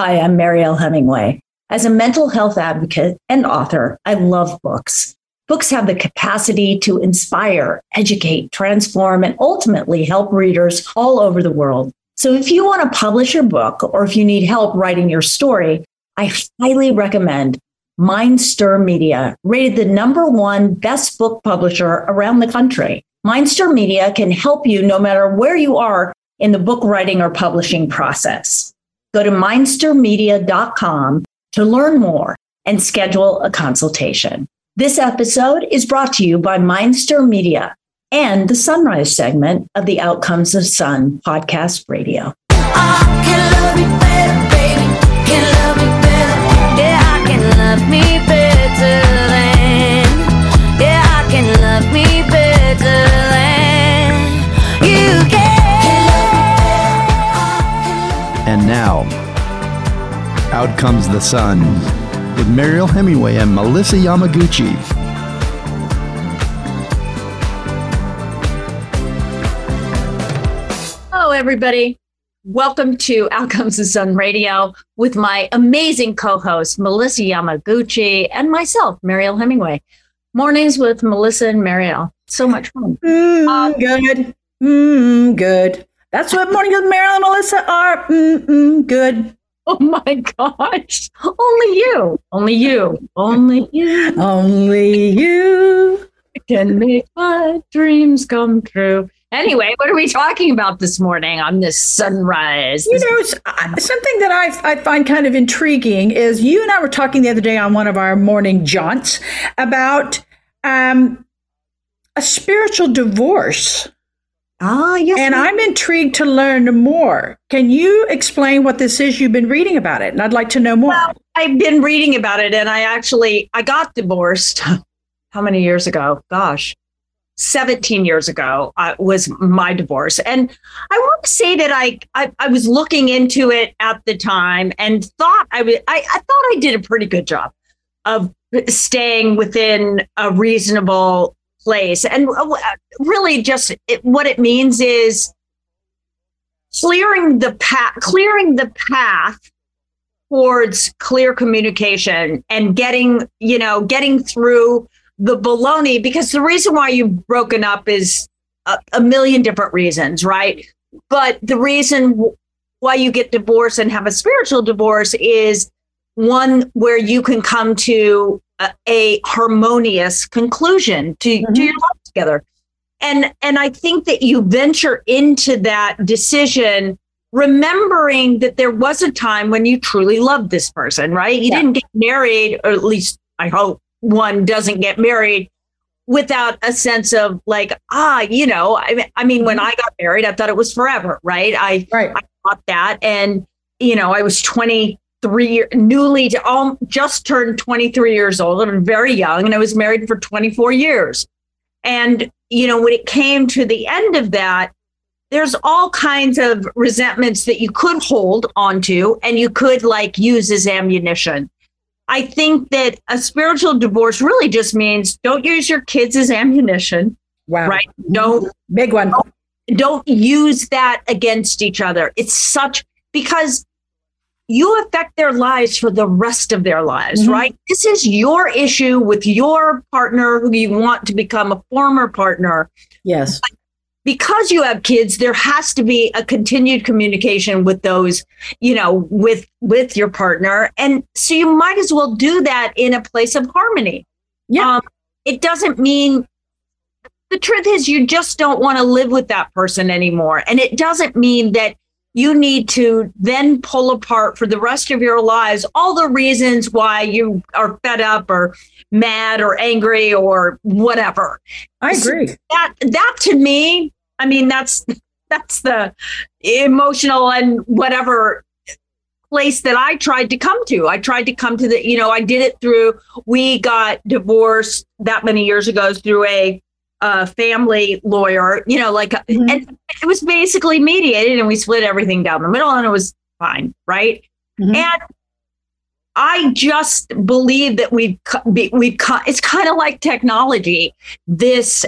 Hi, I'm Mariel Hemingway. As a mental health advocate and author, I love books. Books have the capacity to inspire, educate, transform, and ultimately help readers all over the world. So if you want to publish your book or if you need help writing your story, I highly recommend Mindstir Media, rated the number one best book publisher around the country. Mindstir Media can help you no matter where you are in the book writing or publishing process. Go to mindstirmedia.com to learn more and schedule a consultation. This episode is brought to you by Mindstir Media and the Sunrise segment of the Outcomes of Sun podcast radio. And now, out comes the sun with Mariel Hemingway and Melissa Yamaguchi. Hello, everybody. Welcome to Out Comes the Sun Radio with my amazing co host, Melissa Yamaguchi, and myself, Mariel Hemingway. Mornings with Melissa and Mariel. So much fun. Mm, um, good. Mm, good. That's what Morning with Mariel and Melissa are. Mm, mm, good. Oh my gosh. Only you. Only you. Only you. Only you can make my dreams come true. Anyway, what are we talking about this morning on this sunrise? You know, something that I, I find kind of intriguing is you and I were talking the other day on one of our morning jaunts about um, a spiritual divorce. Ah, yes. And I'm intrigued to learn more. Can you explain what this is? You've been reading about it, and I'd like to know more. Well, I've been reading about it, and I actually I got divorced. How many years ago? Gosh, 17 years ago uh, was my divorce. And I want to say that I, I, I was looking into it at the time and thought I, was, I, I thought I did a pretty good job of staying within a reasonable place. And uh, really just it, what it means is clearing the path, clearing the path towards clear communication and getting, you know, getting through the baloney because the reason why you've broken up is a, a million different reasons, right? But the reason why you get divorced and have a spiritual divorce is one where you can come to a, a harmonious conclusion to, mm-hmm. to your life together. And and I think that you venture into that decision remembering that there was a time when you truly loved this person, right? You yeah. didn't get married, or at least I hope one doesn't get married without a sense of like ah you know i mean, I mean when mm-hmm. i got married i thought it was forever right i right. i thought that and you know i was 23 year, newly all, just turned 23 years old and very young and i was married for 24 years and you know when it came to the end of that there's all kinds of resentments that you could hold onto and you could like use as ammunition I think that a spiritual divorce really just means don't use your kids as ammunition. Wow. Right? Don't big one. Don't, don't use that against each other. It's such because you affect their lives for the rest of their lives, mm-hmm. right? This is your issue with your partner who you want to become a former partner. Yes because you have kids there has to be a continued communication with those you know with with your partner and so you might as well do that in a place of harmony yeah um, it doesn't mean the truth is you just don't want to live with that person anymore and it doesn't mean that you need to then pull apart for the rest of your lives all the reasons why you are fed up or mad or angry or whatever. I agree. So that that to me I mean, that's that's the emotional and whatever place that I tried to come to. I tried to come to the, you know, I did it through, we got divorced that many years ago through a uh, family lawyer, you know, like, mm-hmm. and it was basically mediated and we split everything down the middle and it was fine. Right. Mm-hmm. And I just believe that we've, we've, it's kind of like technology. This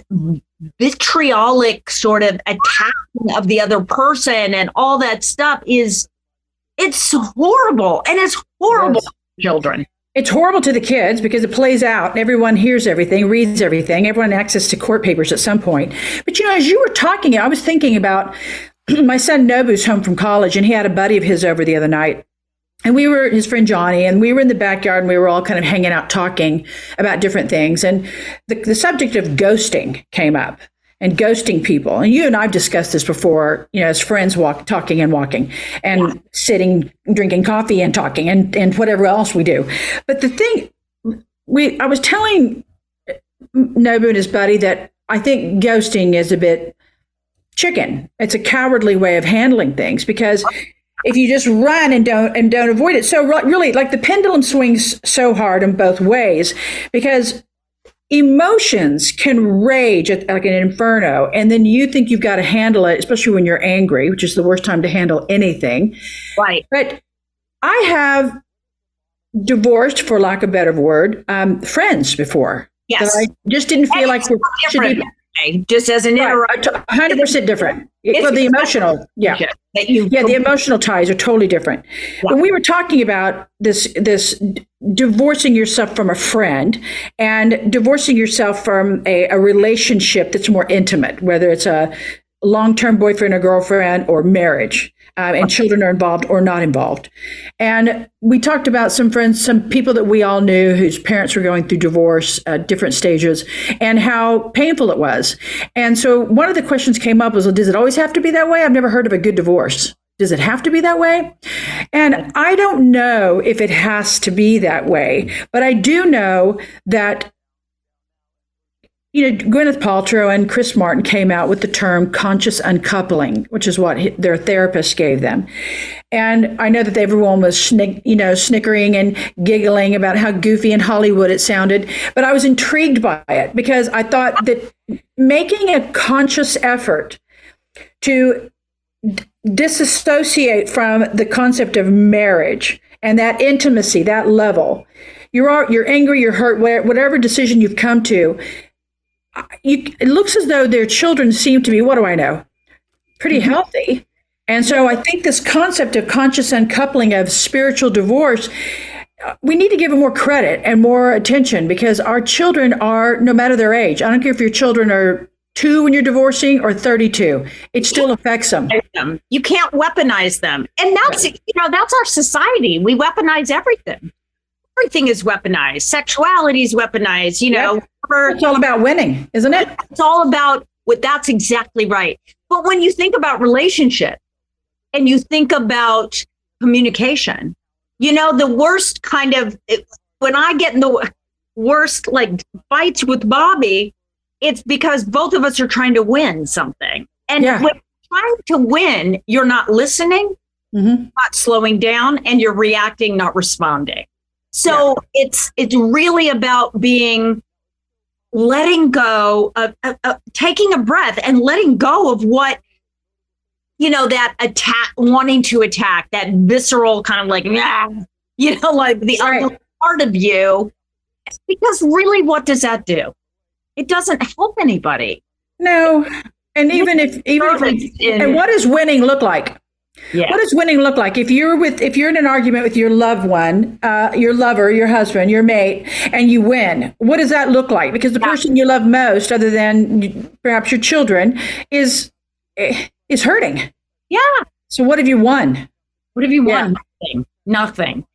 vitriolic sort of attacking of the other person and all that stuff is it's horrible and it's horrible yes. children. It's horrible to the kids because it plays out. Everyone hears everything, reads everything. Everyone access to court papers at some point. But you know, as you were talking, I was thinking about my son Nobu's home from college, and he had a buddy of his over the other night. And we were his friend Johnny, and we were in the backyard, and we were all kind of hanging out talking about different things. And the, the subject of ghosting came up and ghosting people. And you and I've discussed this before, you know, as friends walk, talking and walking and yeah. sitting, drinking coffee and talking and, and whatever else we do. But the thing we, I was telling Nobu and his buddy that I think ghosting is a bit chicken. It's a cowardly way of handling things because if you just run and don't and don't avoid it. So really like the pendulum swings so hard in both ways because emotions can rage at, like an inferno and then you think you've got to handle it especially when you're angry which is the worst time to handle anything. Right. But i have divorced for lack of a better word um, friends before. Yes. I just didn't feel like we should be just as an interruption. Hundred percent different. Well, the emotional, yeah, that you, yeah, the emotional ties are totally different. Yeah. When we were talking about this, this divorcing yourself from a friend and divorcing yourself from a, a relationship that's more intimate, whether it's a long-term boyfriend or girlfriend or marriage um, and children are involved or not involved. And we talked about some friends some people that we all knew whose parents were going through divorce at different stages and how painful it was. And so one of the questions came up was well, does it always have to be that way? I've never heard of a good divorce. Does it have to be that way? And I don't know if it has to be that way, but I do know that you know, Gwyneth Paltrow and Chris Martin came out with the term conscious uncoupling, which is what their therapist gave them. And I know that everyone was, snick, you know, snickering and giggling about how goofy and Hollywood it sounded, but I was intrigued by it because I thought that making a conscious effort to disassociate from the concept of marriage and that intimacy, that level, you're you're angry, you're hurt, whatever decision you've come to you, it looks as though their children seem to be, what do I know, pretty mm-hmm. healthy. And so I think this concept of conscious uncoupling of spiritual divorce, uh, we need to give them more credit and more attention because our children are, no matter their age, I don't care if your children are two when you're divorcing or 32 it still affects them you can't weaponize them. And that's you know that's our society. We weaponize everything everything is weaponized. Sexuality is weaponized. You know, yep. it's all about winning, isn't it? It's all about what. That's exactly right. But when you think about relationship and you think about communication, you know, the worst kind of when I get in the worst like fights with Bobby, it's because both of us are trying to win something. And yeah. when trying to win, you're not listening, mm-hmm. not slowing down, and you're reacting, not responding. So yeah. it's it's really about being letting go of, of, of, taking a breath and letting go of what you know that attack wanting to attack that visceral kind of like yeah you know like the right. part of you. Because really what does that do? It doesn't help anybody. No. And even if even if, and what does winning look like yeah. What does winning look like? If you're with, if you're in an argument with your loved one, uh, your lover, your husband, your mate, and you win, what does that look like? Because the yeah. person you love most, other than perhaps your children, is eh, is hurting. Yeah. So what have you won? What have you won? Yeah. Nothing. Nothing.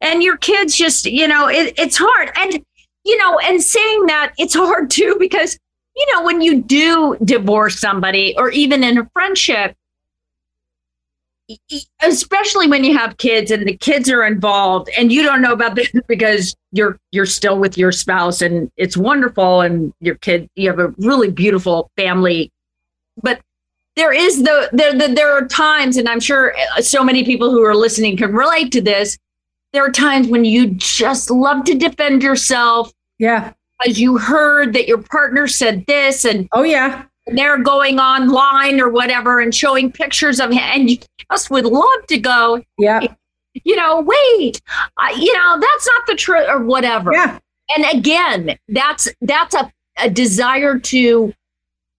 And your kids just, you know, it, it's hard. And you know, and saying that it's hard too because you know when you do divorce somebody or even in a friendship especially when you have kids and the kids are involved and you don't know about this because you're you're still with your spouse and it's wonderful and your kid you have a really beautiful family. But there is the there the, there are times and i'm sure uh, so many people who are listening can relate to this. There are times when you just love to defend yourself yeah. because you heard that your partner said this and oh yeah they're going online or whatever and showing pictures of him. And you just would love to go yeah. you know wait uh, you know that's not the truth or whatever. Yeah. And again that's that's a, a desire to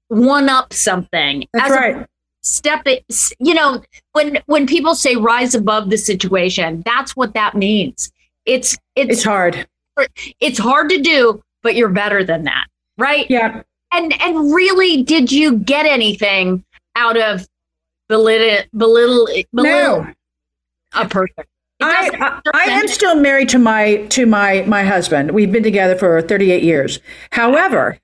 one up something that's right. step it you know when when people say rise above the situation that's what that means. It's it's, it's hard. It's hard to do but you're better than that right? Yeah and and really did you get anything out of belittle belittle belittle no. a person I, I, I am still married to my to my my husband. We've been together for 38 years. However,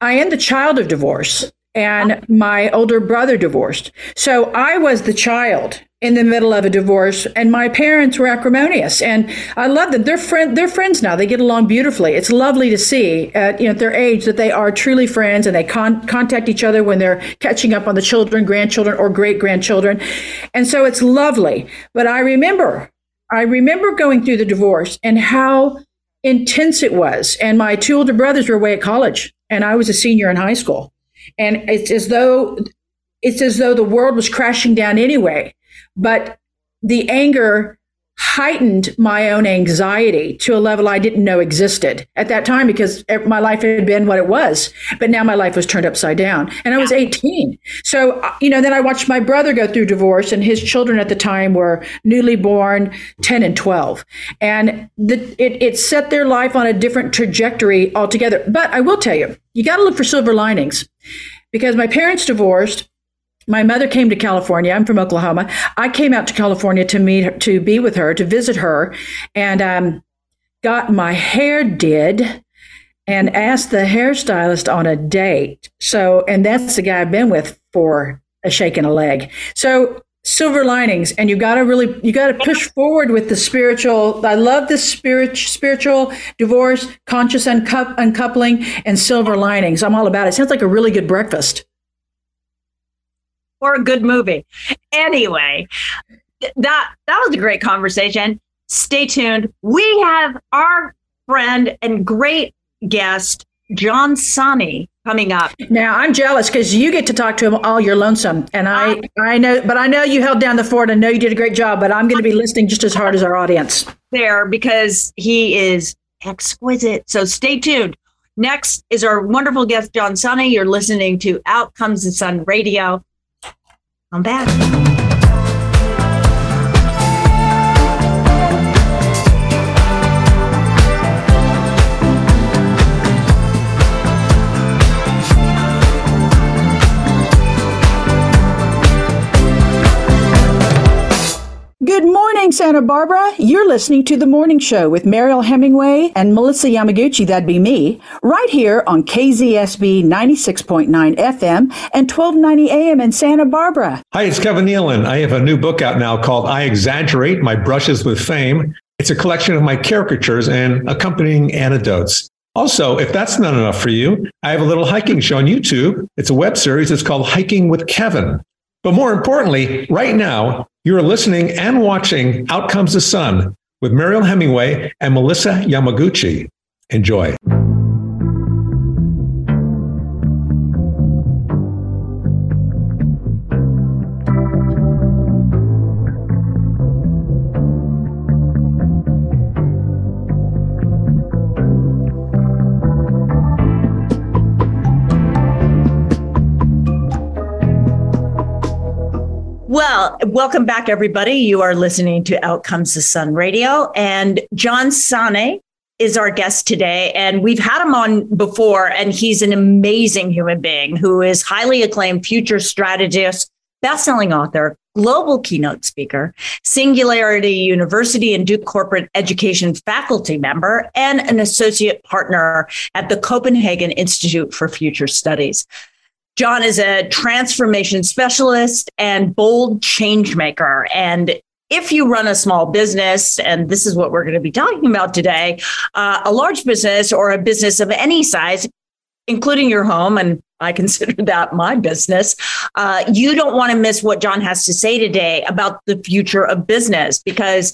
I am the child of divorce and uh-huh. my older brother divorced. So I was the child in the middle of a divorce and my parents were acrimonious and I love them. They're friend they're friends now. They get along beautifully. It's lovely to see at you know at their age that they are truly friends and they con- contact each other when they're catching up on the children, grandchildren or great grandchildren. And so it's lovely. But I remember I remember going through the divorce and how intense it was. And my two older brothers were away at college and I was a senior in high school and it's as though it's as though the world was crashing down anyway but the anger heightened my own anxiety to a level I didn't know existed at that time because my life had been what it was. But now my life was turned upside down and I was 18. So, uh, you know, then I watched my brother go through divorce and his children at the time were newly born 10 and 12. And the, it, it set their life on a different trajectory altogether. But I will tell you, you got to look for silver linings because my parents divorced my mother came to California. I'm from Oklahoma. I came out to California to meet her, to be with her, to visit her, and um, got my hair did and asked the hairstylist on a date. So, and that's the guy I've been with for a shake and a leg. So, silver linings, and you got to really, you got to push forward with the spiritual. I love this spirit, spiritual divorce, conscious uncoupling, and silver linings. I'm all about it. Sounds like a really good breakfast or a good movie. Anyway, that that was a great conversation. Stay tuned. We have our friend and great guest John Sanei coming up. Now I'm jealous because you get to talk to him all your lonesome, and I I know, but I know you held down the fort. and know you did a great job, but I'm going to be listening just as hard as our audience there because he is exquisite. So stay tuned. Next is our wonderful guest John Sanei. You're listening to Out Comes the Sun Radio. I'm back. Santa Barbara. You're listening to The Morning Show with Mariel Hemingway and Melissa Yamaguchi, that'd be me, right here on KZSB 96.9 FM and 1290 AM in Santa Barbara. Hi, it's Kevin Nealon. I have a new book out now called I Exaggerate My Brushes with Fame. It's a collection of my caricatures and accompanying anecdotes. Also, if that's not enough for you, I have a little hiking show on YouTube. It's a web series. It's called Hiking with Kevin. But more importantly, right now, you are listening and watching Out Comes the Sun with Mariel Hemingway and Melissa Yamaguchi. Enjoy. Welcome back, everybody. You are listening to Out Comes the Sun Radio, and John Sanei is our guest today. And we've had him on before, and he's an amazing human being who is highly acclaimed future strategist, best-selling author, global keynote speaker, Singularity University and Duke Corporate Education faculty member, and an associate partner at the Copenhagen Institute for Future Studies. John is a transformation specialist and bold change maker. And if you run a small business, and this is what we're going to be talking about today, uh, a large business or a business of any size, including your home, and I consider that my business, uh, you don't want to miss what John has to say today about the future of business because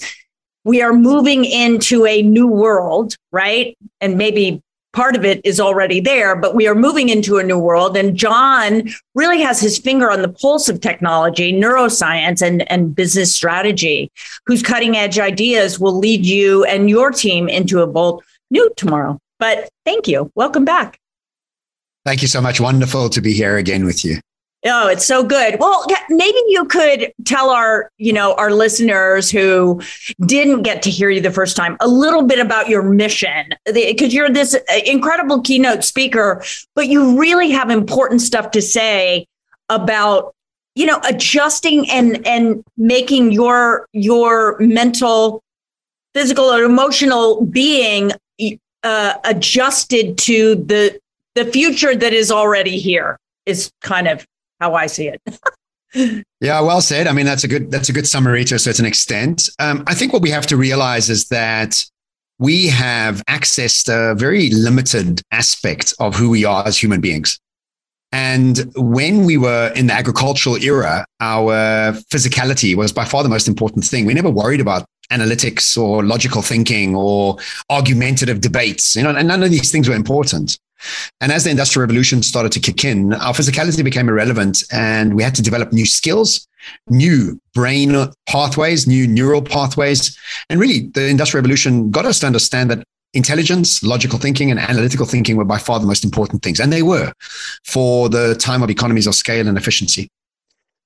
we are moving into a new world, right? And maybe part of it is already there, but we are moving into a new world. And John really has his finger on the pulse of technology, neuroscience, and, and business strategy, whose cutting edge ideas will lead you and your team into a bold new tomorrow. But thank you. Welcome back. Thank you so much. Wonderful to be here again with you. Oh, it's so good. Well, maybe you could tell our, you know, our listeners who didn't get to hear you the first time a little bit about your mission because you're this uh, incredible keynote speaker, but you really have important stuff to say about, you know, adjusting and and making your your mental, physical, or emotional being uh, adjusted to the the future that is already here is kind of how I see it. yeah, well said. I mean, that's a good that's a good summary to a certain extent. Um, I think what we have to realize is that we have accessed a very limited aspect of who we are as human beings. And when we were in the agricultural era, our physicality was by far the most important thing. We never worried about analytics or logical thinking or argumentative debates. You know, and none of these things were important. And as the Industrial Revolution started to kick in, our physicality became irrelevant and we had to develop new skills, new brain pathways, new neural pathways. And really, the Industrial Revolution got us to understand that intelligence, logical thinking, and analytical thinking were by far the most important things. And they were for the time of economies of scale and efficiency.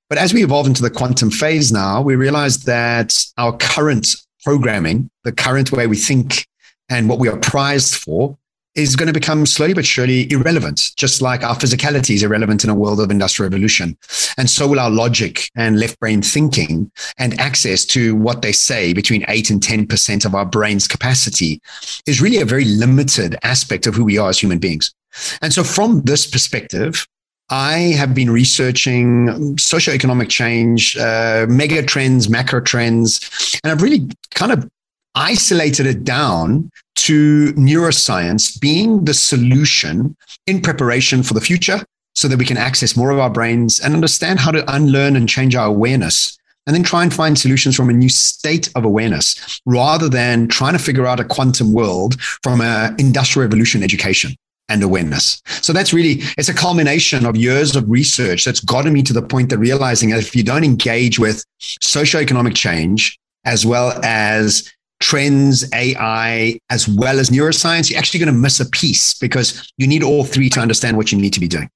But as we evolve into the quantum phase now, we realize that our current programming, the current way we think, and what we are prized for is going to become slowly but surely irrelevant, just like our physicality is irrelevant in a world of industrial revolution. And so will our logic and left brain thinking and access to what they say between 8 and 10% of our brain's capacity is really a very limited aspect of who we are as human beings. And so from this perspective, I have been researching socioeconomic change, uh, mega trends, macro trends, and I've really kind of isolated it down to neuroscience being the solution in preparation for the future so that we can access more of our brains and understand how to unlearn and change our awareness and then try and find solutions from a new state of awareness rather than trying to figure out a quantum world from an industrial revolution education and awareness. So that's really, it's a culmination of years of research that's gotten me to the point that realizing that if you don't engage with socioeconomic change as well as trends, AI, as well as neuroscience, you're actually going to miss a piece because you need all three to understand what you need to be doing.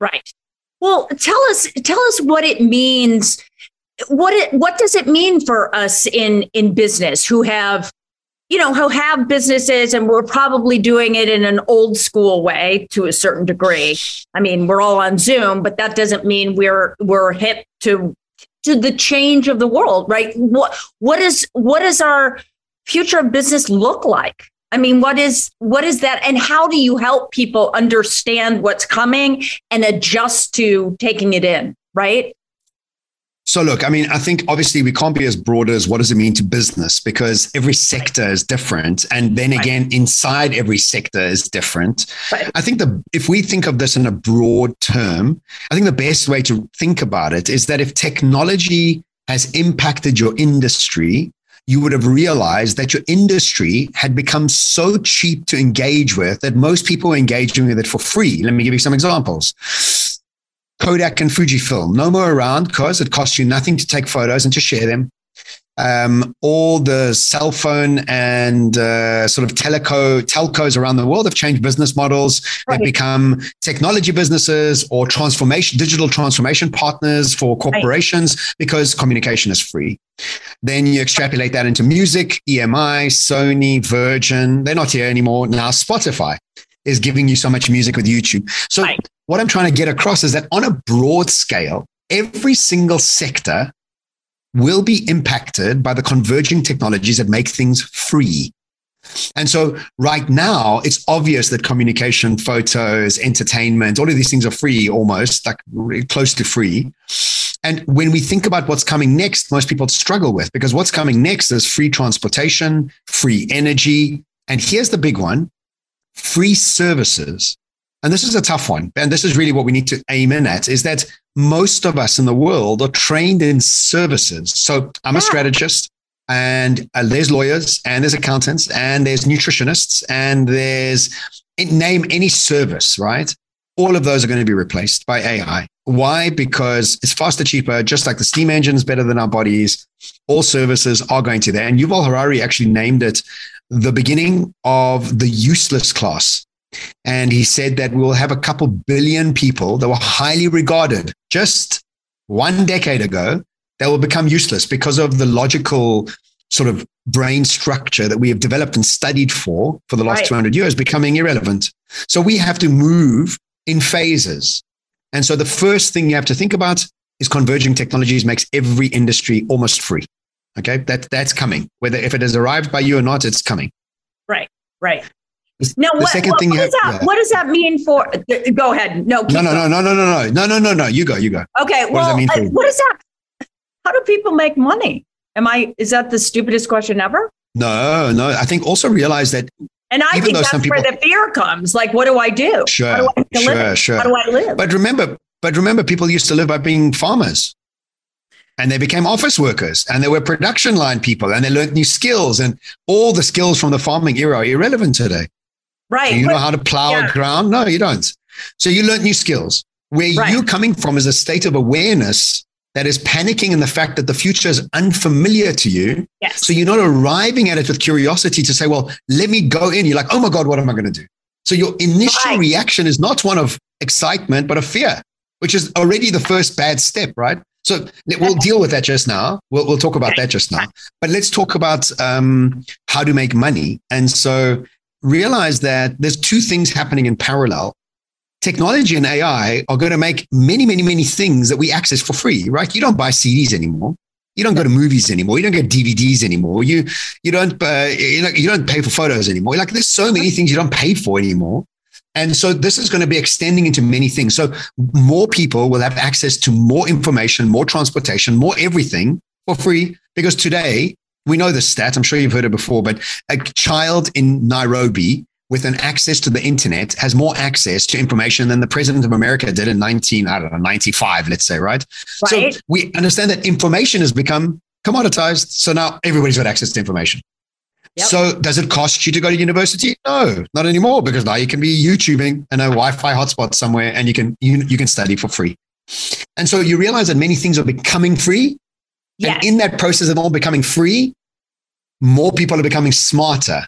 Right. Well, tell us tell us what it means. What it what does it mean for us in in business who have you know who have businesses and we're probably doing it in an old school way to a certain degree. I mean, we're all on Zoom, but that doesn't mean we're we're hip to to the change of the world, right? What what is what does our future of business look like? I mean, what is what is that, and how do you help people understand what's coming and adjust to taking it in? Right. So, look, I mean, I think obviously we can't be as broad as what does it mean to business because every sector is different. And then again, inside every sector is different. I think the if we think of this in a broad term, I think the best way to think about it is that if technology has impacted your industry, you would have realized that your industry had become so cheap to engage with that most people were engaging with it for free. Let me give you some examples. Kodak and Fujifilm, no more around because it costs you nothing to take photos and to share them. Um, all the cell phone and uh, sort of teleco telcos around the world have changed business models. Right. They've become technology businesses or transformation, digital transformation partners for corporations right. because communication is free. Then you extrapolate that into music, EMI, Sony, Virgin. They're not here anymore. Now Spotify is giving you so much music with YouTube. So right. what I'm trying to get across is that on a broad scale, every single sector will be impacted by the converging technologies that make things free. And so right now, it's obvious that communication, photos, entertainment, all of these things are free almost, like close to free. And when we think about what's coming next, most people struggle with because what's coming next is free transportation, free energy. And here's the big one free services. And this is a tough one. And this is really what we need to aim in at is that most of us in the world are trained in services. So I'm a strategist and uh, there's lawyers and there's accountants and there's nutritionists and there's name any service, right? All of those are going to be replaced by AI. Why? Because it's faster, cheaper, just like the steam engine is better than our bodies. All services are going to there. And Yuval Harari actually named it the beginning of the useless class. And he said that we'll have a couple billion people that were highly regarded just one decade ago that will become useless because of the logical sort of brain structure that we have developed and studied for for the last Right. 200 years becoming irrelevant. So we have to move in phases. And so the first thing you have to think about is converging technologies makes every industry almost free. Okay, that that's coming. Whether if it has arrived by you or not, it's coming. Right. Right. Now, the what, second what, thing what you does have- that, yeah. what does that mean for? Go ahead. No, No, no, no, no, no, no, no, no, no, no, no. You go, you go. Okay. does well, that mean for uh, you? what is that? How do people make money? Am I? Is that the stupidest question ever? No, no. I think also realize that And I think that's some where the fear comes. Like, what do I do? Sure, How do I sure, sure. How do I live? But remember, but remember, people used to live by being farmers, and they became office workers, and they were production line people, and they learned new skills, and all the skills from the farming era are irrelevant today. right. You but- know how to plow yeah. a ground? No, you don't. So you learn new skills. Where Right. you're coming from is a state of awareness that is panicking in the fact that the future is unfamiliar to you. yes. So you're not arriving at it with curiosity to say, well, let me go in. You're like, oh my God, what am I going to do? So your initial Right. reaction is not one of excitement, but of fear, which is already the first bad step, right? So we'll deal with that just now. We'll, we'll talk about that just now. But let's talk about um, how to make money. And so realize that there's two things happening in parallel. Technology and AI are going to make many, many, many things that we access for free, right? You don't buy CDs anymore. You don't go to movies anymore. You don't get DVDs anymore. You you don't uh, you know you don't pay for photos anymore. Like there's so many things you don't pay for anymore. And so this is going to be extending into many things. So more people will have access to more information, more transportation, more everything for free. Because today we know the stat. I'm sure you've heard it before, but a child in Nairobi with an access to the internet has more access to information than the president of America did in 19, I don't know, 95, let's say, right? Right. So we understand that information has become commoditized. So now everybody's got access to information. Yep. So does it cost you to go to university? No, not anymore, because now you can be YouTubing in a Wi-Fi hotspot somewhere and you can you, you can study for free. And so you realize that many things are becoming free. yes. And in that process of all becoming free, more people are becoming smarter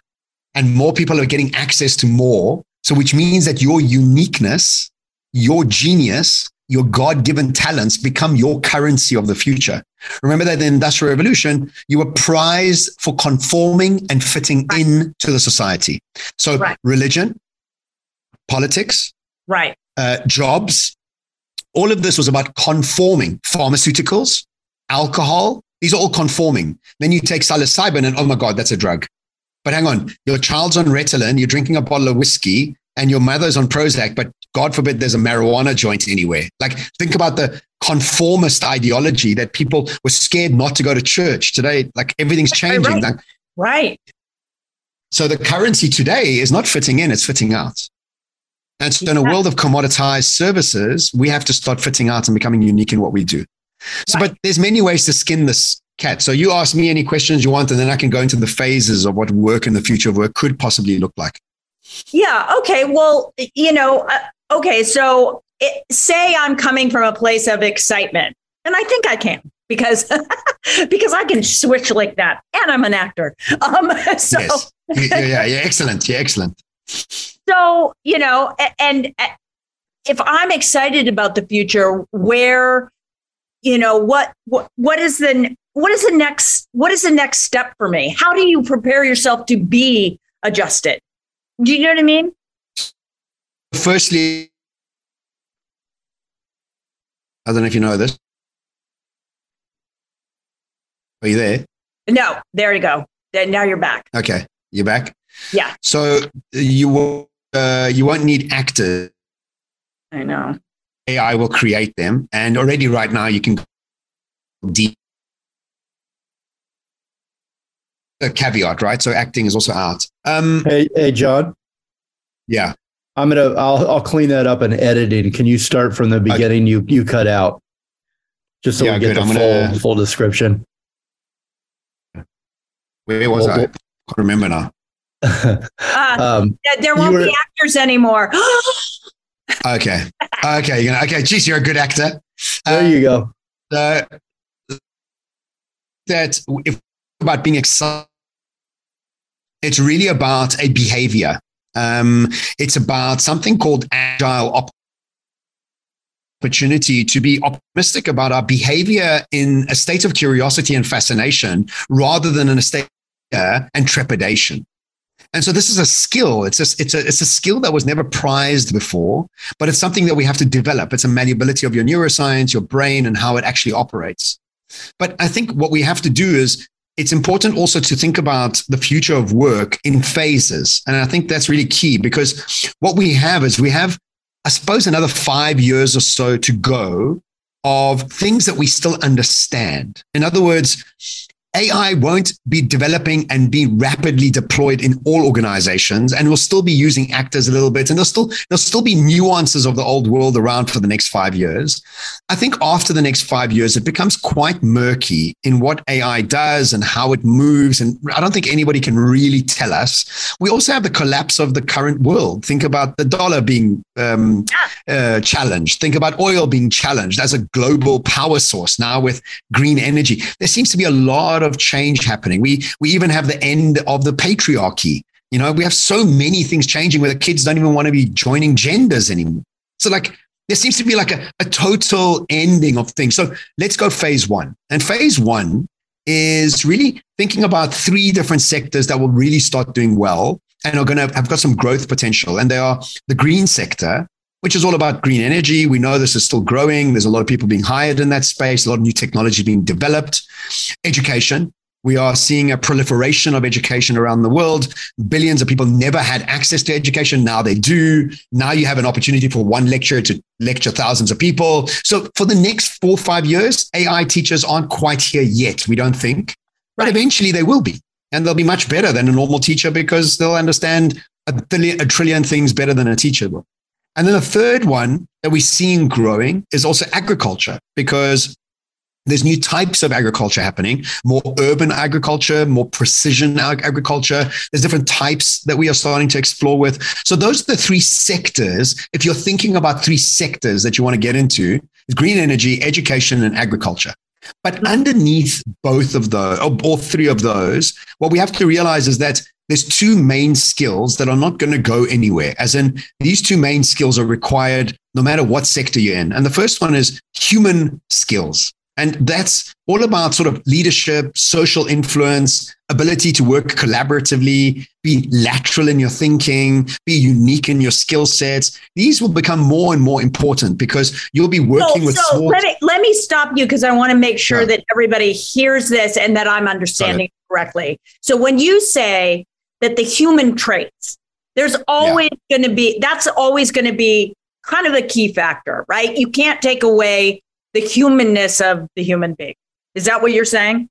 and more people are getting access to more. So, which means that your uniqueness, your genius, your God given talents become your currency of the future. Remember that in the Industrial Revolution, you were prized for conforming and fitting into the society. So, Right. religion, politics, right. uh, jobs. All of this was about conforming. Pharmaceuticals, alcohol, these are all conforming. Then you take psilocybin and oh my God, that's a drug. But hang on, your child's on Ritalin, you're drinking a bottle of whiskey, and your mother's on Prozac, but God forbid there's a marijuana joint anywhere. Like, think about the conformist ideology that people were scared not to go to church. Today, like everything's changing. right. Like, Right. so the currency today is not fitting in, it's fitting out. And so in a world of commoditized services, we have to start fitting out and becoming unique in what we do. So, Right. but there's many ways to skin this cat. So you ask me any questions you want, and then I can go into the phases of what work in the future of work could possibly look like. Yeah. Okay. Well, you know, okay. So it, say I'm coming from a place of excitement, and I think I can because because I can switch like that, and I'm an actor. Um, so yes. yeah, yeah, yeah. Excellent. Yeah, excellent. so you know, a- and uh, if I'm excited about the future, where you know what what what is the what is the next what is the next step for me? How do you prepare yourself to be adjusted? Do you know what I mean? Firstly, I don't know if you know this. Are you there? No, there you go. Now you're back. Okay, you're back. Yeah. So you will uh, you won't need actors. I know. AI will create them, and already right now you can go deep. A caveat, right? So acting is also out. Um, Hey, hey, John. yeah. I'm gonna. I'll. I'll clean that up in editing. Can you start from the beginning? You you cut out, just so Yeah, we get good. the I'm full gonna- full description. Where was Well, I? Can't remember now. Uh, um, there- there won't were- be actors anymore. Okay. Okay. You're gonna, okay. Geez, you're a good actor. there you go. Uh, that if about being excited, it's really about a behavior. Um, it's about something called agile op- opportunity to be optimistic about our behavior in a state of curiosity and fascination rather than in a state of and trepidation. And so this is a skill. It's a, it's a, it's a skill that was never prized before, but it's something that we have to develop. It's a malleability of your neuroscience, your brain, and how it actually operates. But I think what we have to do is it's important also to think about the future of work in phases. And I think that's really key because what we have is we have, I suppose, another five years or so to go of things that we still understand. In other words, AI won't be developing and be rapidly deployed in all organizations, and we'll still be using actors a little bit, and there'll still there'll still be nuances of the old world around for the next five years. I think after the next five years, it becomes quite murky in what AI does and how it moves, and I don't think anybody can really tell us. We also have the collapse of the current world. Think about the dollar being um, uh, challenged. Think about oil being challenged as a global power source now with green energy. There seems to be a lot lot of change happening. We we even have the end of the patriarchy. You know, we have so many things changing where the kids don't even want to be joining genders anymore. So like there seems to be like a, a total ending of things. So let's go phase one. And phase one is really thinking about three different sectors that will really start doing well and are going to have got some growth potential. And they are the green sector, which is all about green energy. We know this is still growing. There's a lot of people being hired in that space, a lot of new technology being developed. Education. We are seeing a proliferation of education around the world. Billions of people never had access to education. Now they do. Now you have an opportunity for one lecturer to lecture thousands of people. So for the next four or five years, AI teachers aren't quite here yet, we don't think. But eventually they will be. And they'll be much better than a normal teacher because they'll understand a, billion, a trillion things better than a teacher will. And then the third one that we're seeing growing is also agriculture because there's new types of agriculture happening, more urban agriculture, more precision agriculture. There's different types that we are starting to explore with. So those are the three sectors. If you're thinking about three sectors that you want to get into, green energy, education, and agriculture. But underneath both of those, or all three of those, what we have to realize is that there's two main skills that are not going to go anywhere. As in, these two main skills are required no matter what sector you're in. And the first one is human skills. And that's all about sort of leadership, social influence, ability to work collaboratively, be lateral in your thinking, be unique in your skill sets. These will become more and more important because you'll be working so, with. So small let me let me stop you because I want to make sure that everybody hears this and that I'm understanding correctly. So when you say that the human traits, there's always yeah. going to be, that's always going to be kind of a key factor, right? You can't take away the humanness of the human being. Is that what you're saying?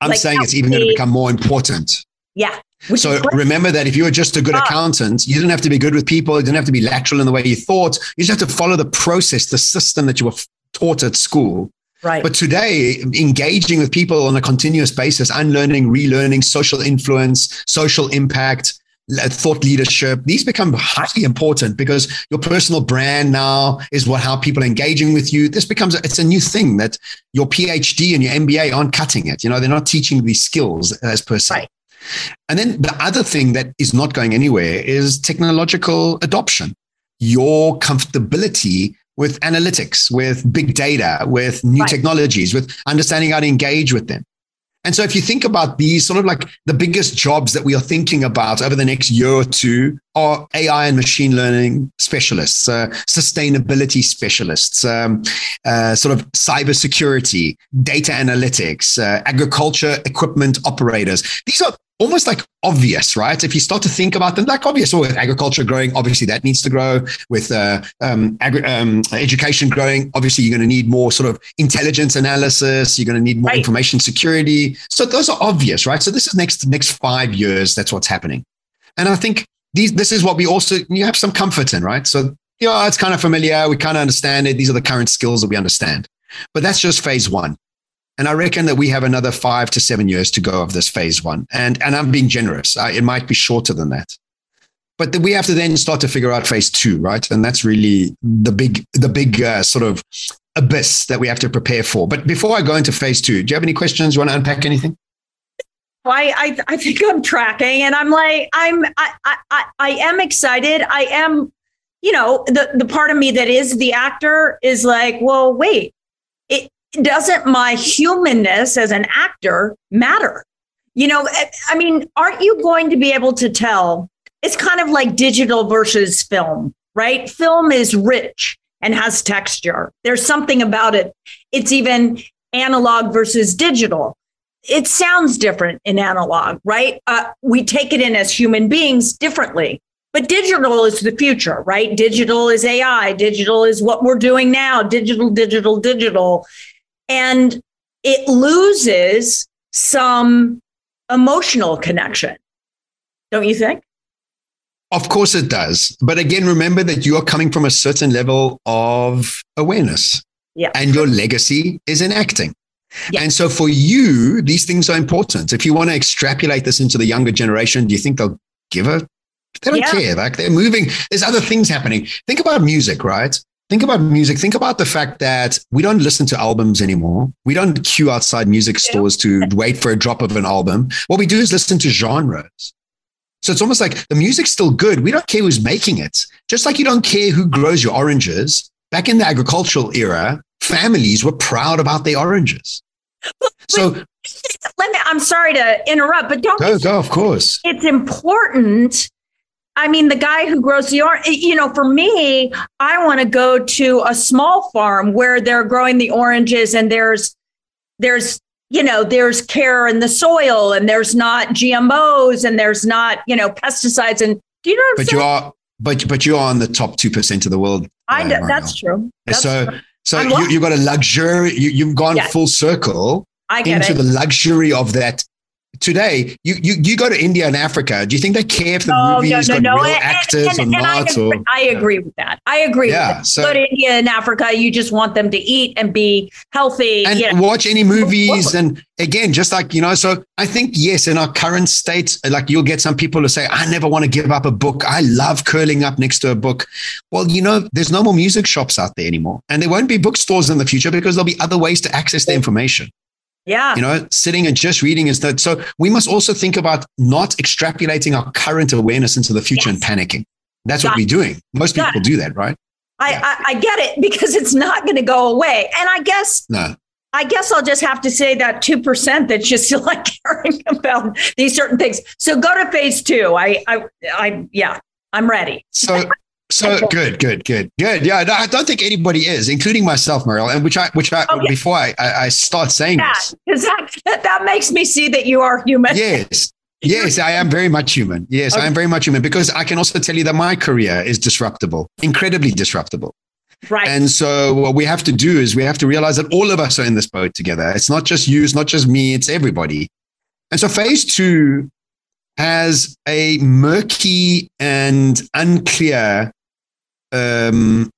I'm like, saying it's even going to become more important. Yeah. So remember that if you were just a good ah. accountant, you didn't have to be good with people. You didn't have to be lateral in the way you thought. You just have to follow the process, the system that you were taught at school. Right. But today, engaging with people on a continuous basis, unlearning, relearning, social influence, social impact, thought leadership, these become highly important because your personal brand now is what how people are engaging with you. This becomes it's a new thing that your PhD and your MBA aren't cutting it. You know, they're not teaching these skills as per se. Right. And then the other thing that is not going anywhere is technological adoption. Your comfortability with analytics, with big data, with new right. technologies, with understanding how to engage with them. And so if you think about these sort of like the biggest jobs that we are thinking about over the next year or two are AI and machine learning specialists, uh, sustainability specialists, um, uh, sort of cybersecurity, data analytics, uh, agriculture equipment operators. These are almost like obvious, right? If you start to think about them, like obvious, or with agriculture growing, obviously that needs to grow. With uh, um, agri- um, education growing, obviously you're going to need more sort of intelligence analysis. You're going to need more right. information security. So those are obvious, right? So this is next next five years. That's what's happening, and I think these this is what we also you have some comfort in, right? So yeah, it's kind of familiar. We kind of understand it. These are the current skills that we understand, but that's just phase one. And I reckon that we have another five to seven years to go of this phase one. And, and I'm being generous. I, it might be shorter than that. But we have to then start to figure out phase two, right? And that's really the big, the big uh, sort of abyss that we have to prepare for. But before I go into phase two, do you have any questions? You want to unpack anything? I, I, I think I'm tracking and I'm like, I'm, I, I, I am excited. I am, you know, the, the part of me that is the actor is like, well, wait, it doesn't my humanness as an actor matter? You know, I mean, aren't you going to be able to tell? It's kind of like digital versus film, right? Film is rich and has texture. There's something about it. It's even analog versus digital it sounds different in analog, right? Uh, we take it in as human beings differently. But digital is the future, right? Digital is AI. Digital is what we're doing now. Digital, digital, digital. And it loses some emotional connection. Don't you think? Of course it does. But again, remember that you are coming from a certain level of awareness. Yeah. And your legacy is in acting. Yeah. And so for you, these things are important. If you want to extrapolate this into the younger generation, do you think they'll give a they don't yeah. care. Like they're moving. There's other things happening. Think about music, right? Think about music. Think about the fact that we don't listen to albums anymore. We don't queue outside music stores to wait for a drop of an album. What we do is listen to genres. So it's almost like the music's still good. We don't care who's making it. Just like you don't care who grows your oranges. Back in the agricultural era, families were proud about their oranges. But, so let me, I'm sorry to interrupt, but don't go, go, of course. It's important. I mean, the guy who grows the orange, you know, for me, I want to go to a small farm where they're growing the oranges and there's, there's, you know, there's care in the soil and there's not GMOs and there's not, you know, pesticides. And do you know but you are, but, but you're on the top 2% of the world. I know, that's true. That's so, true. So you, you've got a luxury, you, have gone yes. full circle into it. the luxury of that. Today, you, you you go to India and Africa. Do you think they care if the oh, movies no, no, got no. real and, actors and, and, or not? I, or, I agree with that. I agree. Yeah, so, go to India and Africa. You just want them to eat and be healthy and you know. watch any movies. and again, just like you know, so I think yes, in our current state, like you'll get some people who say, "I never want to give up a book. I love curling up next to a book." Well, you know, there's no more music shops out there anymore, and there won't be bookstores in the future because there'll be other ways to access the information. Yeah. You know, sitting and just reading is that. So we must also think about not extrapolating our current awareness into the future yes. and panicking. That's Got what we're doing. Most Got people it. do that, right? I, yeah. I, I get it because it's not going to go away. And I guess no. I guess I'll just have to say that 2% that's just still like caring about these certain things. So go to phase two. I, I, I, yeah, I'm ready. So so good, good, good, good. Yeah, I don't think anybody is, including myself, Mariel. And which I, which I, okay. before I, I start saying yeah, this, that, that makes me see that you are human. Yes, yes, I am very much human. Yes, okay. I am very much human because I can also tell you that my career is disruptible, incredibly disruptible. Right. And so what we have to do is we have to realize that all of us are in this boat together. It's not just you, it's not just me, it's everybody. And so phase two has a murky and unclear um,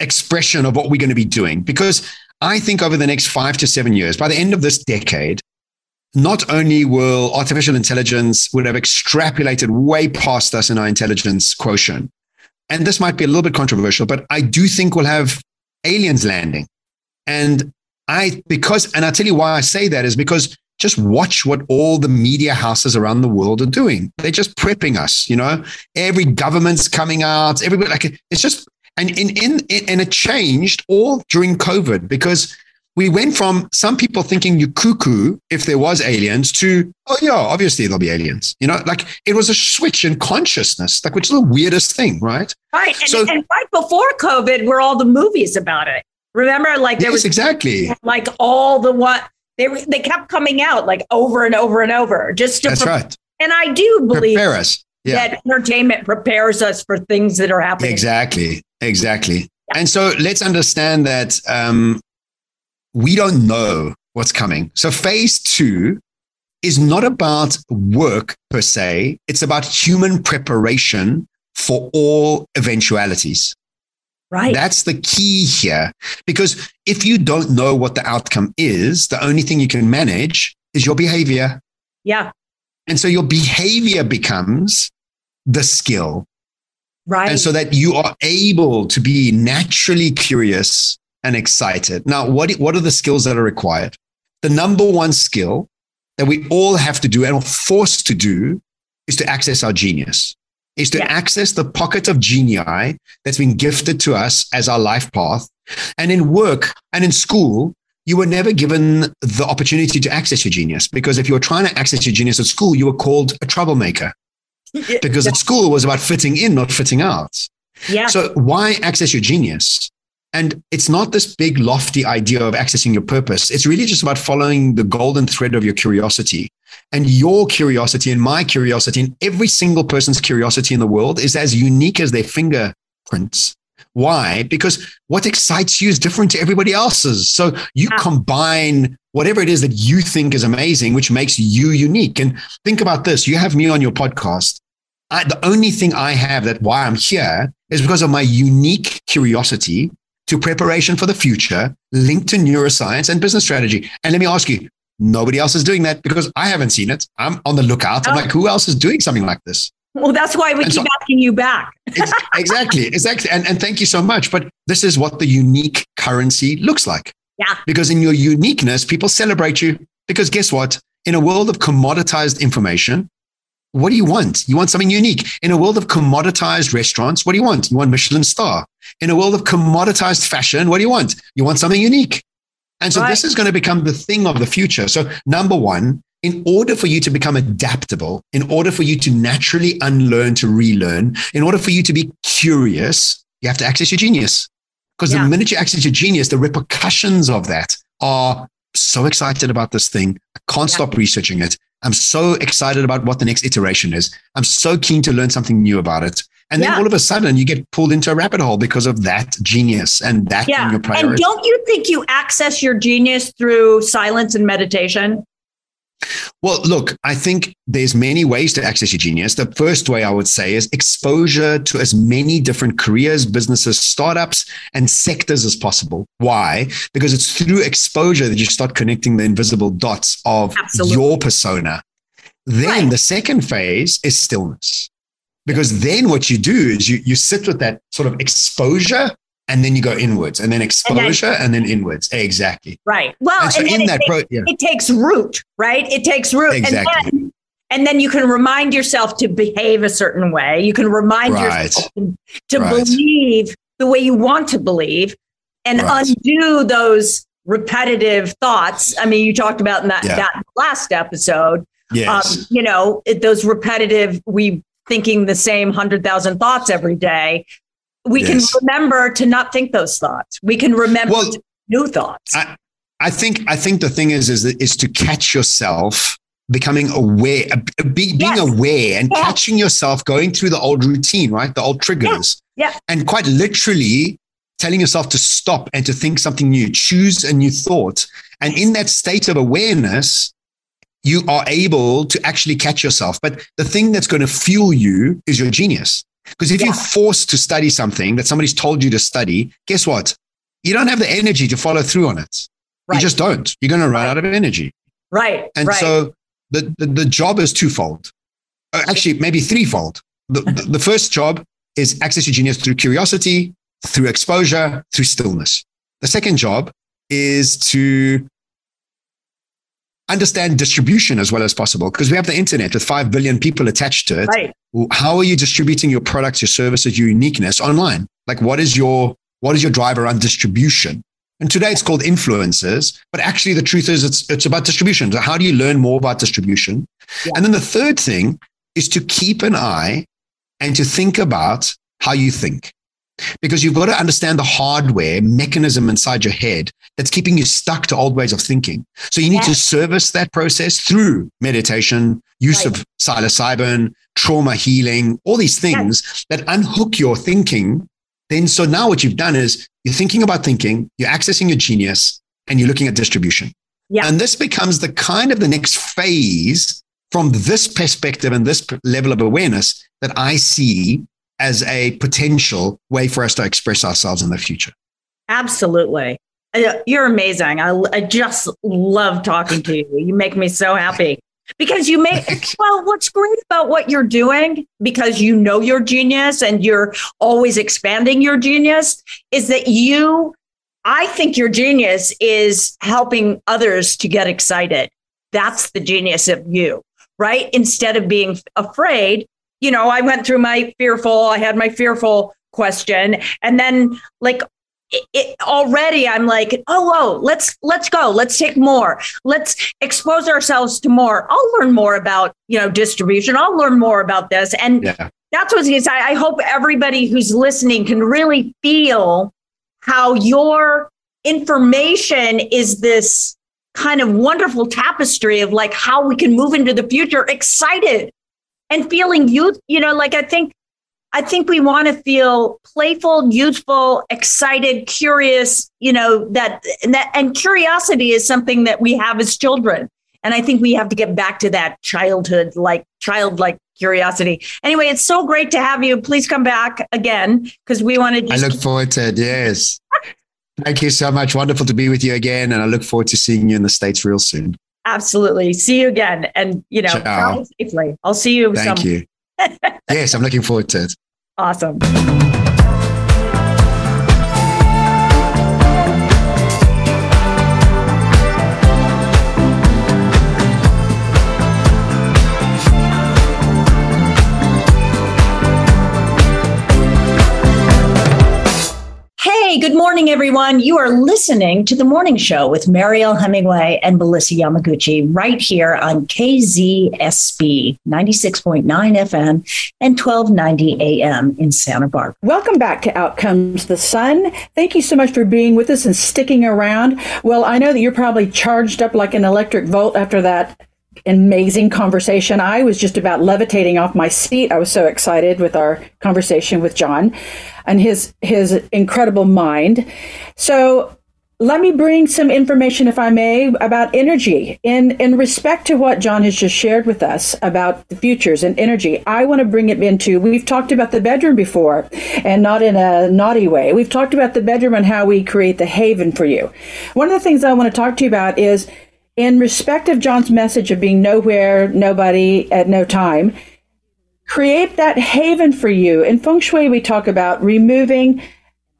expression of what we're going to be doing. Because I think over the next five to seven years, by the end of this decade, not only will artificial intelligence would have extrapolated way past us in our intelligence quotient, and this might be a little bit controversial, but I do think we'll have aliens landing. And I, because, and I'll tell you why I say that is because just watch what all the media houses around the world are doing. They're just prepping us, you know. Every government's coming out, everybody like it's just and in in, in and it changed all during COVID because we went from some people thinking you cuckoo if there was aliens to oh yeah obviously there'll be aliens you know like it was a switch in consciousness like which is the weirdest thing right right and, so, and right before covid were all the movies about it remember like there yes, was exactly like all the what they they kept coming out like over and over and over just to That's pre- right. And I do believe prepare us. Yeah. that entertainment prepares us for things that are happening. Exactly. Exactly. Yeah. And so let's understand that um, we don't know what's coming. So phase two is not about work per se. It's about human preparation for all eventualities. Right. That's the key here. Because if you don't know what the outcome is, the only thing you can manage is your behavior. Yeah. And so your behavior becomes the skill. Right. And so that you are able to be naturally curious and excited. Now, what, what are the skills that are required? The number one skill that we all have to do and are forced to do is to access our genius, is to Yeah. access the pocket of genii that's been gifted to us as our life path. And in work and in school, you were never given the opportunity to access your genius because if you were trying to access your genius at school, you were called a troublemaker because at school it was about fitting in, not fitting out. yeah. So why access your genius? And it's not this big lofty idea of accessing your purpose. It's really just about following the golden thread of your curiosity. And your curiosity and my curiosity and every single person's curiosity in the world is as unique as their fingerprints. Why? Because what excites you is different to everybody else's. So you Ah. combine whatever it is that you think is amazing, which makes you unique. And think about this you have me on your podcast. I, the only thing I have that why I'm here is because of my unique curiosity to preparation for the future linked to neuroscience and business strategy. And let me ask you, nobody else is doing that because I haven't seen it. I'm on the lookout. I'm Oh. like, who else is doing something like this? well, that's why we And keep so- asking you back. Exactly, exactly. And, and thank you so much. But this is what the unique currency looks like. Yeah. Because in your uniqueness, people celebrate you. Because guess what? In a world of commoditized information, what do you want? You want something unique. In a world of commoditized restaurants, what do you want? You want Michelin star. In a world of commoditized fashion, what do you want? You want something unique. And so Right. this is going to become the thing of the future. So number one, in order for you to become adaptable, in order for you to naturally unlearn to relearn, in order for you to be curious, you have to access your genius. Because Yeah. the minute you access your genius, the repercussions of that are so excited about this thing. I can't Yeah. stop researching it. I'm so excited about what the next iteration is. I'm so keen to learn something new about it. And then Yeah. all of a sudden you get pulled into a rabbit hole because of that genius and that Yeah. in your And don't you think you access your genius through silence and meditation? Well, look, I think there's many ways to access your genius. The first way I would say is exposure to as many different careers, businesses, startups, and sectors as possible. Why? Because it's through exposure that you start connecting the invisible dots of Absolutely. your persona. Then Right. the second phase is stillness. Because then what you do is you, you sit with that sort of exposure and then you go inwards and then exposure and then, inwards. Exactly. Right. Well, and so and in it that takes- pro, yeah, it takes root, right? It takes root. Exactly. And then, and then you can remind yourself to behave a certain way. You can remind Right. yourself to, to Right. believe the way you want to believe and Right. undo those repetitive thoughts. I mean, you talked about in that, Yeah. that last episode, yes. um, you know, it- those repetitive, we thinking the same 100,000 thoughts every day. We Yes. can remember to not think those thoughts. We can remember Well, new thoughts. I, I think I think the thing is is that- is to catch yourself becoming aware, uh, be, being Yes. aware, and catching yourself going through the old routine, right? The old triggers, Yeah. and quite literally telling yourself to stop and to think something new, choose a new thought, and in that state of awareness. You are able to actually catch yourself. But the thing that's going to fuel you is your genius. Because if Yeah. you're forced to study something that somebody's told you to study, guess what? You don't have the energy to follow through on it. Right. You just don't. You're going to run out of energy. right. And right. so the, the, the job is twofold. Uh, Actually, maybe threefold. The, the, the first job is access your genius through curiosity, through exposure, through stillness. The second job is to understand distribution as well as possible because we have the internet with 5 billion people attached to it. Right. how are you distributing your products your services your uniqueness online? Like what is your what is your drive around distribution? And today it's called influencers but actually the truth is it's it's about distribution. So how do you learn more about distribution? Yeah. and then the third thing is to keep an eye and to think about how you think because you've got to understand the hardware mechanism inside your head that's keeping you stuck to old ways of thinking. So you need to service that process through meditation, use Right. of psilocybin, trauma healing, all these things that unhook your thinking. Then, so now what you've done is you're thinking about thinking, you're accessing your genius, and you're looking at distribution. Yeah. And this becomes the kind of the next phase from this perspective and this level of awareness that I see as a potential way for us to express ourselves in the future. Absolutely. Uh, You're amazing. I, I just love talking to you. You make me so happy because you make, well, what's great about what you're doing, because you know your genius and you're always expanding your genius, is that you, I think your genius is helping others to get excited that's the genius of you, right? Instead of being afraid, you know, I went through my fearful, I had my fearful question. And then like it, it, already I'm like, oh, whoa, let's let's go, let's take more, let's expose ourselves to more. I'll learn more about you know distribution. I'll learn more about this, and yeah. that's what's I, I hope everybody who's listening can really feel how your information is this kind of wonderful tapestry of like how we can move into the future excited and feeling youth you know like i think I think we want to feel playful, youthful, excited, curious, you know, that, and that and curiosity is something that we have as children. And I think we have to get back to that childhood, like childlike curiosity. Anyway, it's so great to have you. Please come back again because we want to just- I look forward to it. Yes. Thank you so much. Wonderful to be with you again. And I look forward to seeing you in the States real soon. Absolutely. See you again. And, you know, safely. I'll see you. Thank some- you. yes, I'm looking forward to it. Awesome. Hey, good morning, everyone. You are listening to the morning show with Mariel Hemingway and Melissa Yamaguchi right here on KZSB 96.9 FM and 1290 AM in Santa Barbara. Welcome back to Out Comes the Sun. Thank you so much for being with us and sticking around. Well, I know that you're probably charged up like an electric volt after that amazing conversation. I was just about levitating off my seat. I was so excited with our conversation with John and his his incredible mind. So let me bring some information, if I may, about energy. In in respect to what John has just shared with us about the futures and energy, I want to bring it into. We've talked about the bedroom before, and not in a naughty way. We've talked about the bedroom and how we create the haven for you. One of the things I want to talk to you about is in respect of John's message of being nowhere, nobody at no time, create that haven for you. In feng shui, we talk about removing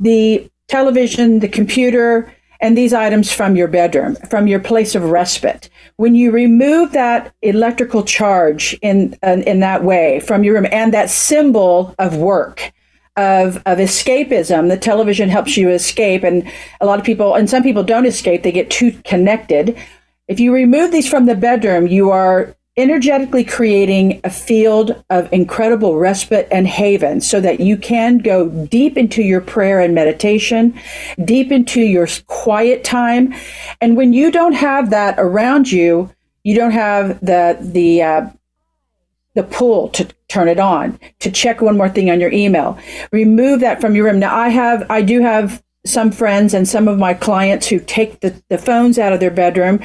the television, the computer, and these items from your bedroom, from your place of respite. When you remove that electrical charge in, in, in that way from your room and that symbol of work, of, of escapism. The television helps you escape, and a lot of people, and some people don't escape, they get too connected. If you remove these from the bedroom, you are energetically creating a field of incredible respite and haven so that you can go deep into your prayer and meditation, deep into your quiet time. And when you don't have that around you, you don't have the, the, uh, the pull to turn it on, to check one more thing on your email. Remove that from your room. Now I have, I do have some friends and some of my clients who take the, the phones out of their bedroom.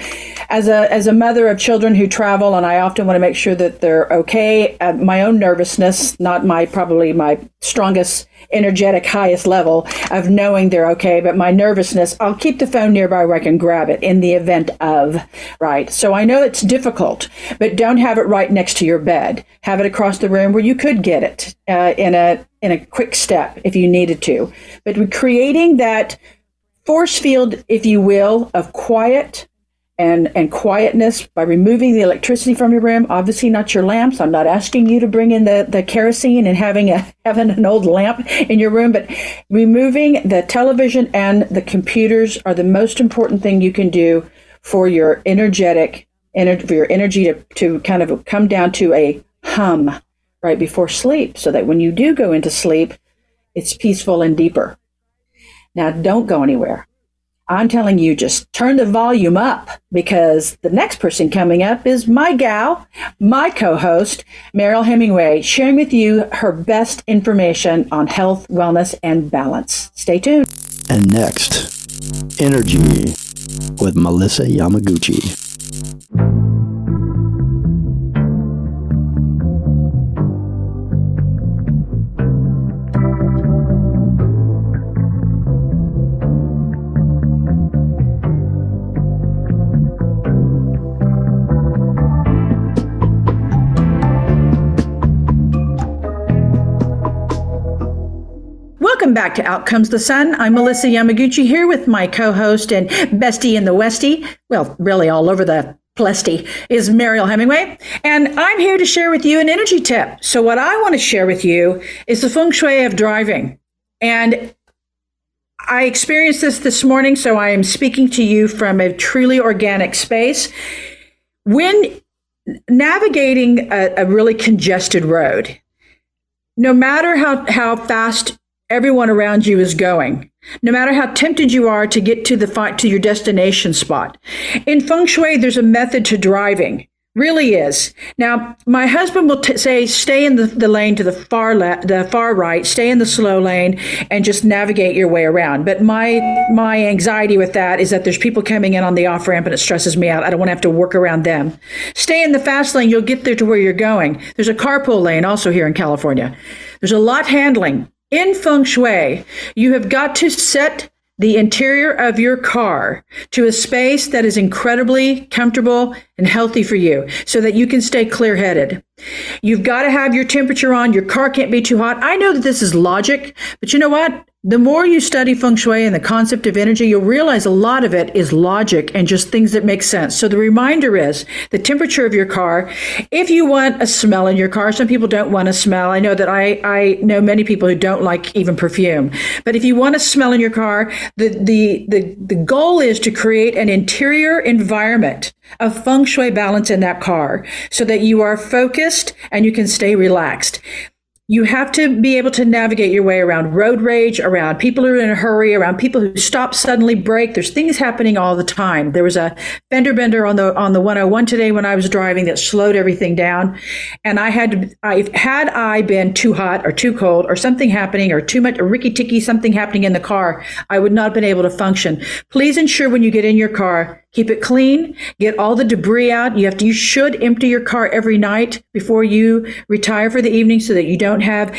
As a as a mother of children who travel, and I often want to make sure that they're okay. Uh, my own nervousness, not my probably my strongest energetic highest level of knowing they're okay, but my nervousness, I'll keep the phone nearby where I can grab it in the event of, right? So I know it's difficult, but don't have it right next to your bed. Have it across the room where you could get it uh, in a in a quick step if you needed to. But creating that force field, if you will, of quiet and, and quietness by removing the electricity from your room. Obviously, not your lamps. I'm not asking you to bring in the, the kerosene and having a having an old lamp in your room, but removing the television and the computers are the most important thing you can do for your energetic energy for your energy to, to kind of come down to a hum right before sleep so that when you do go into sleep, it's peaceful and deeper. Now, don't go anywhere. I'm telling you, just turn the volume up because the next person coming up is my gal, my co host, Mariel Hemingway, sharing with you her best information on health, wellness, and balance. Stay tuned. And next, energy with Melissa Yamaguchi. Welcome back to Out Comes the Sun. I'm Melissa Yamaguchi here with my co host and bestie in the Westie. Well, really all over the Plesty is Mariel Hemingway, and I'm here to share with you an energy tip. So, what I want to share with you is the feng shui of driving. And I experienced this this morning, so I am speaking to you from a truly organic space. When navigating a, a really congested road, no matter how, how fast everyone around you is going, no matter how tempted you are to get to the to your destination spot. In feng shui, there's a method to driving. Really is. Now, my husband will t- say, stay in the, the lane to the far left, the far right, stay in the slow lane, and just navigate your way around. But my my anxiety with that is that there's people coming in on the off ramp, and it stresses me out. I don't want to have to work around them. Stay in the fast lane. You'll get there to where you're going. There's a carpool lane also here in California. There's a lot handling in feng shui. You have got to set the interior of your car to a space that is incredibly comfortable and healthy for you so that you can stay clear headed. You've got to have your temperature on. Your car can't be too hot. I know that this is logic, but you know what? The more you study feng shui and the concept of energy, you'll realize a lot of it is logic and just things that make sense. So the reminder is the temperature of your car. If you want a smell in your car, some people don't want a smell. I know that I, I know many people who don't like even perfume. But if you want a smell in your car, the, the, the, the goal is to create an interior environment of feng shui balance in that car so that you are focused and you can stay relaxed you have to be able to navigate your way around road rage, around people who are in a hurry, around people who stop suddenly break. There's things happening all the time. There was a fender bender on the on the 101 today when I was driving that slowed everything down, and I had. I had I been too hot or too cold or something happening or too much a ricky ticky something happening in the car, I would not have been able to function. Please ensure when you get in your car Keep it clean. Get all the debris out. You have to, you should empty your car every night before you retire for the evening so that you don't have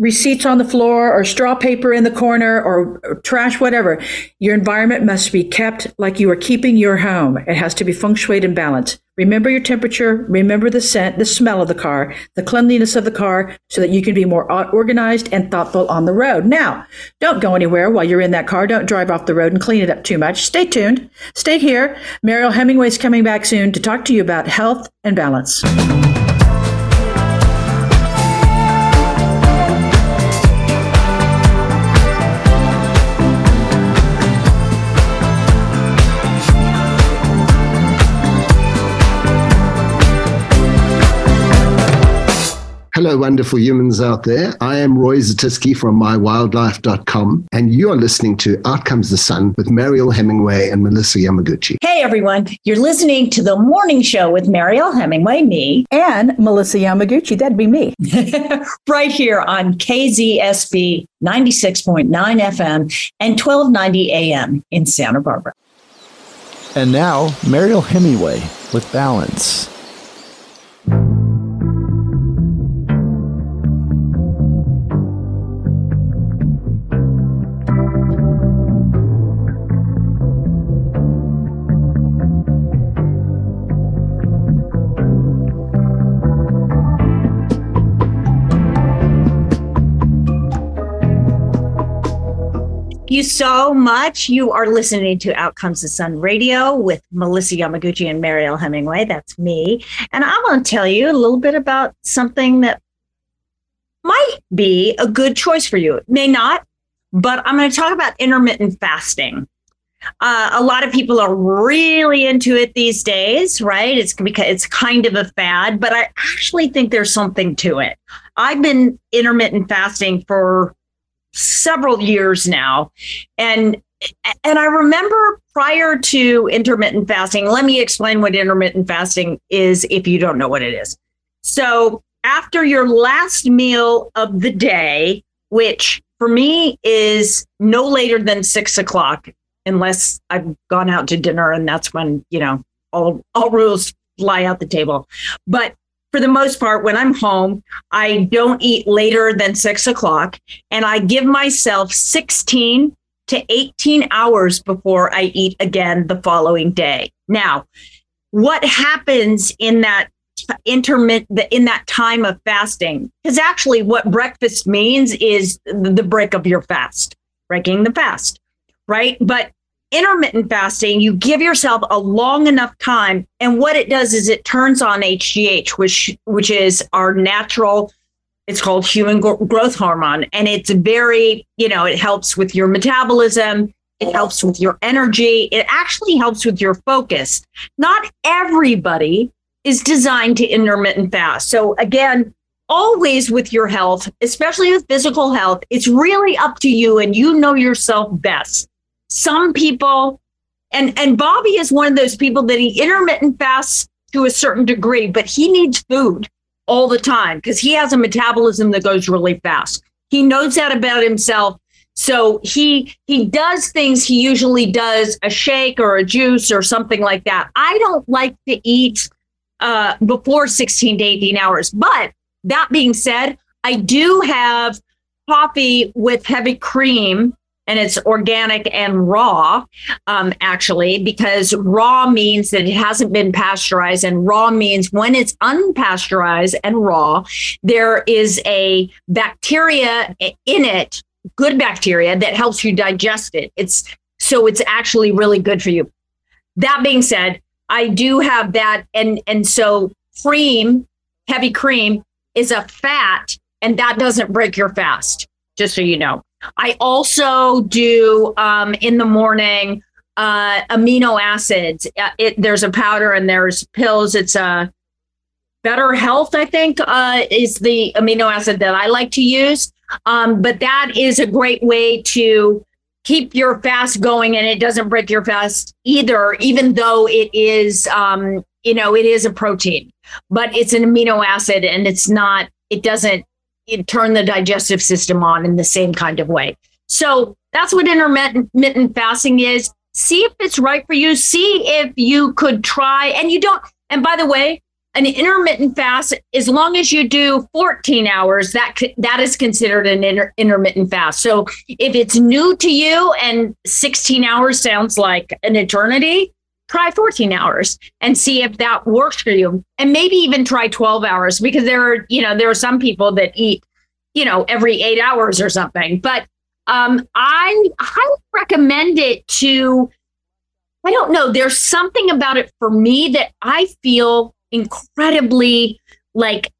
receipts on the floor or straw paper in the corner or, or, trash, whatever. Your environment must be kept like you are keeping your home. It has to be feng and balanced. Remember your temperature, remember the scent, the smell of the car, the cleanliness of the car, so that you can be more organized and thoughtful on the road. Now, don't go anywhere while you're in that car. Don't drive off the road and clean it up too much. Stay tuned. Stay here. Mariel Hemingway is coming back soon to talk to you about health and balance. Hello, wonderful humans out there. I am Roy Zatiski from mywildlife.com, and you are listening to Out Comes the Sun with Mariel Hemingway and Melissa Yamaguchi. Hey, everyone. You're listening to the morning show with Mariel Hemingway, me, and Melissa Yamaguchi. That'd be me. right here on KZSB 96.9 FM and 1290 AM in Santa Barbara. And now, Mariel Hemingway with Balance. You so much. You are listening to Outcomes of Sun Radio with Melissa Yamaguchi and Mariel Hemingway. That's me. And I want to tell you a little bit about something that might be a good choice for you. It may not, but I'm going to talk about intermittent fasting. Uh, a lot of people are really into it these days, right? It's because it's kind of a fad, but I actually think there's something to it. I've been intermittent fasting for several years now. And and I remember prior to intermittent fasting, let me explain what intermittent fasting is if you don't know what it is. So, after your last meal of the day, which for me is no later than six o'clock, unless I've gone out to dinner and that's when, you know, all, all rules fly out the table. But for the most part, when I'm home, I don't eat later than six o'clock, and I give myself 16 to 18 hours before I eat again the following day. Now, what happens in that intermittent in that time of fasting? Because actually, what breakfast means is the break of your fast, breaking the fast, right? But intermittent fasting, you give yourself a long enough time. And what it does is it turns on HGH, which, which is our natural, it's called human growth hormone. And it's very, you know, it helps with your metabolism. It helps with your energy. It actually helps with your focus. Not everybody is designed to intermittent fast. So again, always with your health, especially with physical health, it's really up to you and you know yourself best. Some people, and, and Bobby is one of those people that he intermittent fasts to a certain degree, but he needs food all the time because he has a metabolism that goes really fast. He knows that about himself. So he he does things he usually does a shake or a juice or something like that. I don't like to eat uh, before 16 to 18 hours. But that being said, I do have coffee with heavy cream and it's organic and raw, um, actually, because raw means that it hasn't been pasteurized, and raw means when it's unpasteurized and raw, there is a bacteria in it, good bacteria that helps you digest it. It's so it's actually really good for you. That being said, I do have that, and and so cream, heavy cream, is a fat, and that doesn't break your fast. Just so you know. I also do um, in the morning uh, amino acids. Uh, it, there's a powder and there's pills. It's a Better Health, I think, uh, is the amino acid that I like to use. Um, but that is a great way to keep your fast going and it doesn't break your fast either, even though it is, um, you know, it is a protein, but it's an amino acid and it's not, it doesn't it turn the digestive system on in the same kind of way. So that's what intermittent fasting is. See if it's right for you. See if you could try, and you don't. And by the way, an intermittent fast, as long as you do 14 hours, that that is considered an inter- intermittent fast. So if it's new to you and 16 hours sounds like an eternity, try 14 hours and see if that works for you. And maybe even try 12 hours because there are, you know, there are some people that eat, you know, every eight hours or something. But um, I highly recommend it to. I don't know. There's something about it for me that I feel incredibly like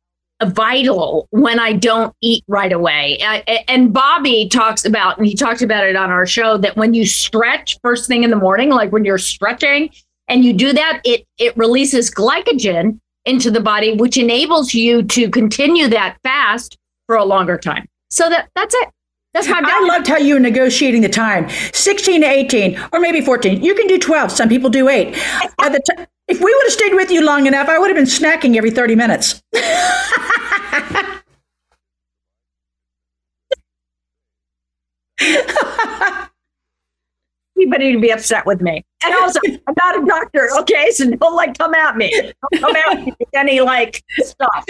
vital when I don't eat right away. and Bobby talks about, and he talked about it on our show, that when you stretch first thing in the morning, like when you're stretching and you do that, it it releases glycogen into the body, which enables you to continue that fast for a longer time. So that that's it. That's how I loved how you were negotiating the time 16 to 18, or maybe 14. You can do 12. Some people do eight. At the t- if we would have stayed with you long enough, I would have been snacking every 30 minutes. Anybody to be upset with me. And also, I'm not a doctor, okay? So don't like come at me. Don't come at me with any like stuff.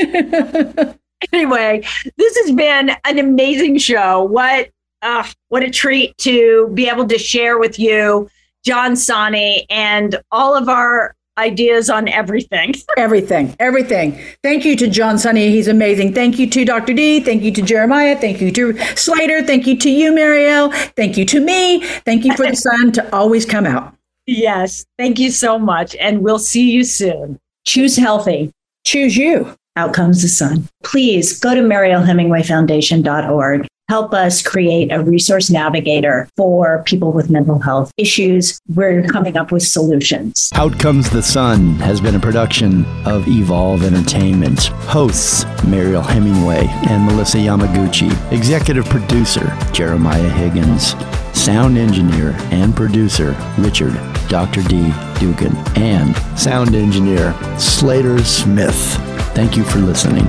anyway, this has been an amazing show. What uh, what a treat to be able to share with you, John Sanei, and all of our ideas on everything. everything, everything. Thank you to John Sanei. He's amazing. Thank you to Dr. D. Thank you to Jeremiah. Thank you to Slater. Thank you to you, Mariel. Thank you to me. Thank you for the sun to always come out. Yes. Thank you so much. And we'll see you soon. Choose healthy. Choose you. Out comes the sun. Please go to marielhemingwayfoundation.org help us create a resource navigator for people with mental health issues. We're coming up with solutions. Out Comes the Sun has been a production of Evolve Entertainment. Hosts Mariel Hemingway and Melissa Yamaguchi. Executive producer Jeremiah Higgins. Sound engineer and producer Richard Dr. D. Dugan. And sound engineer Slater Smith. Thank you for listening.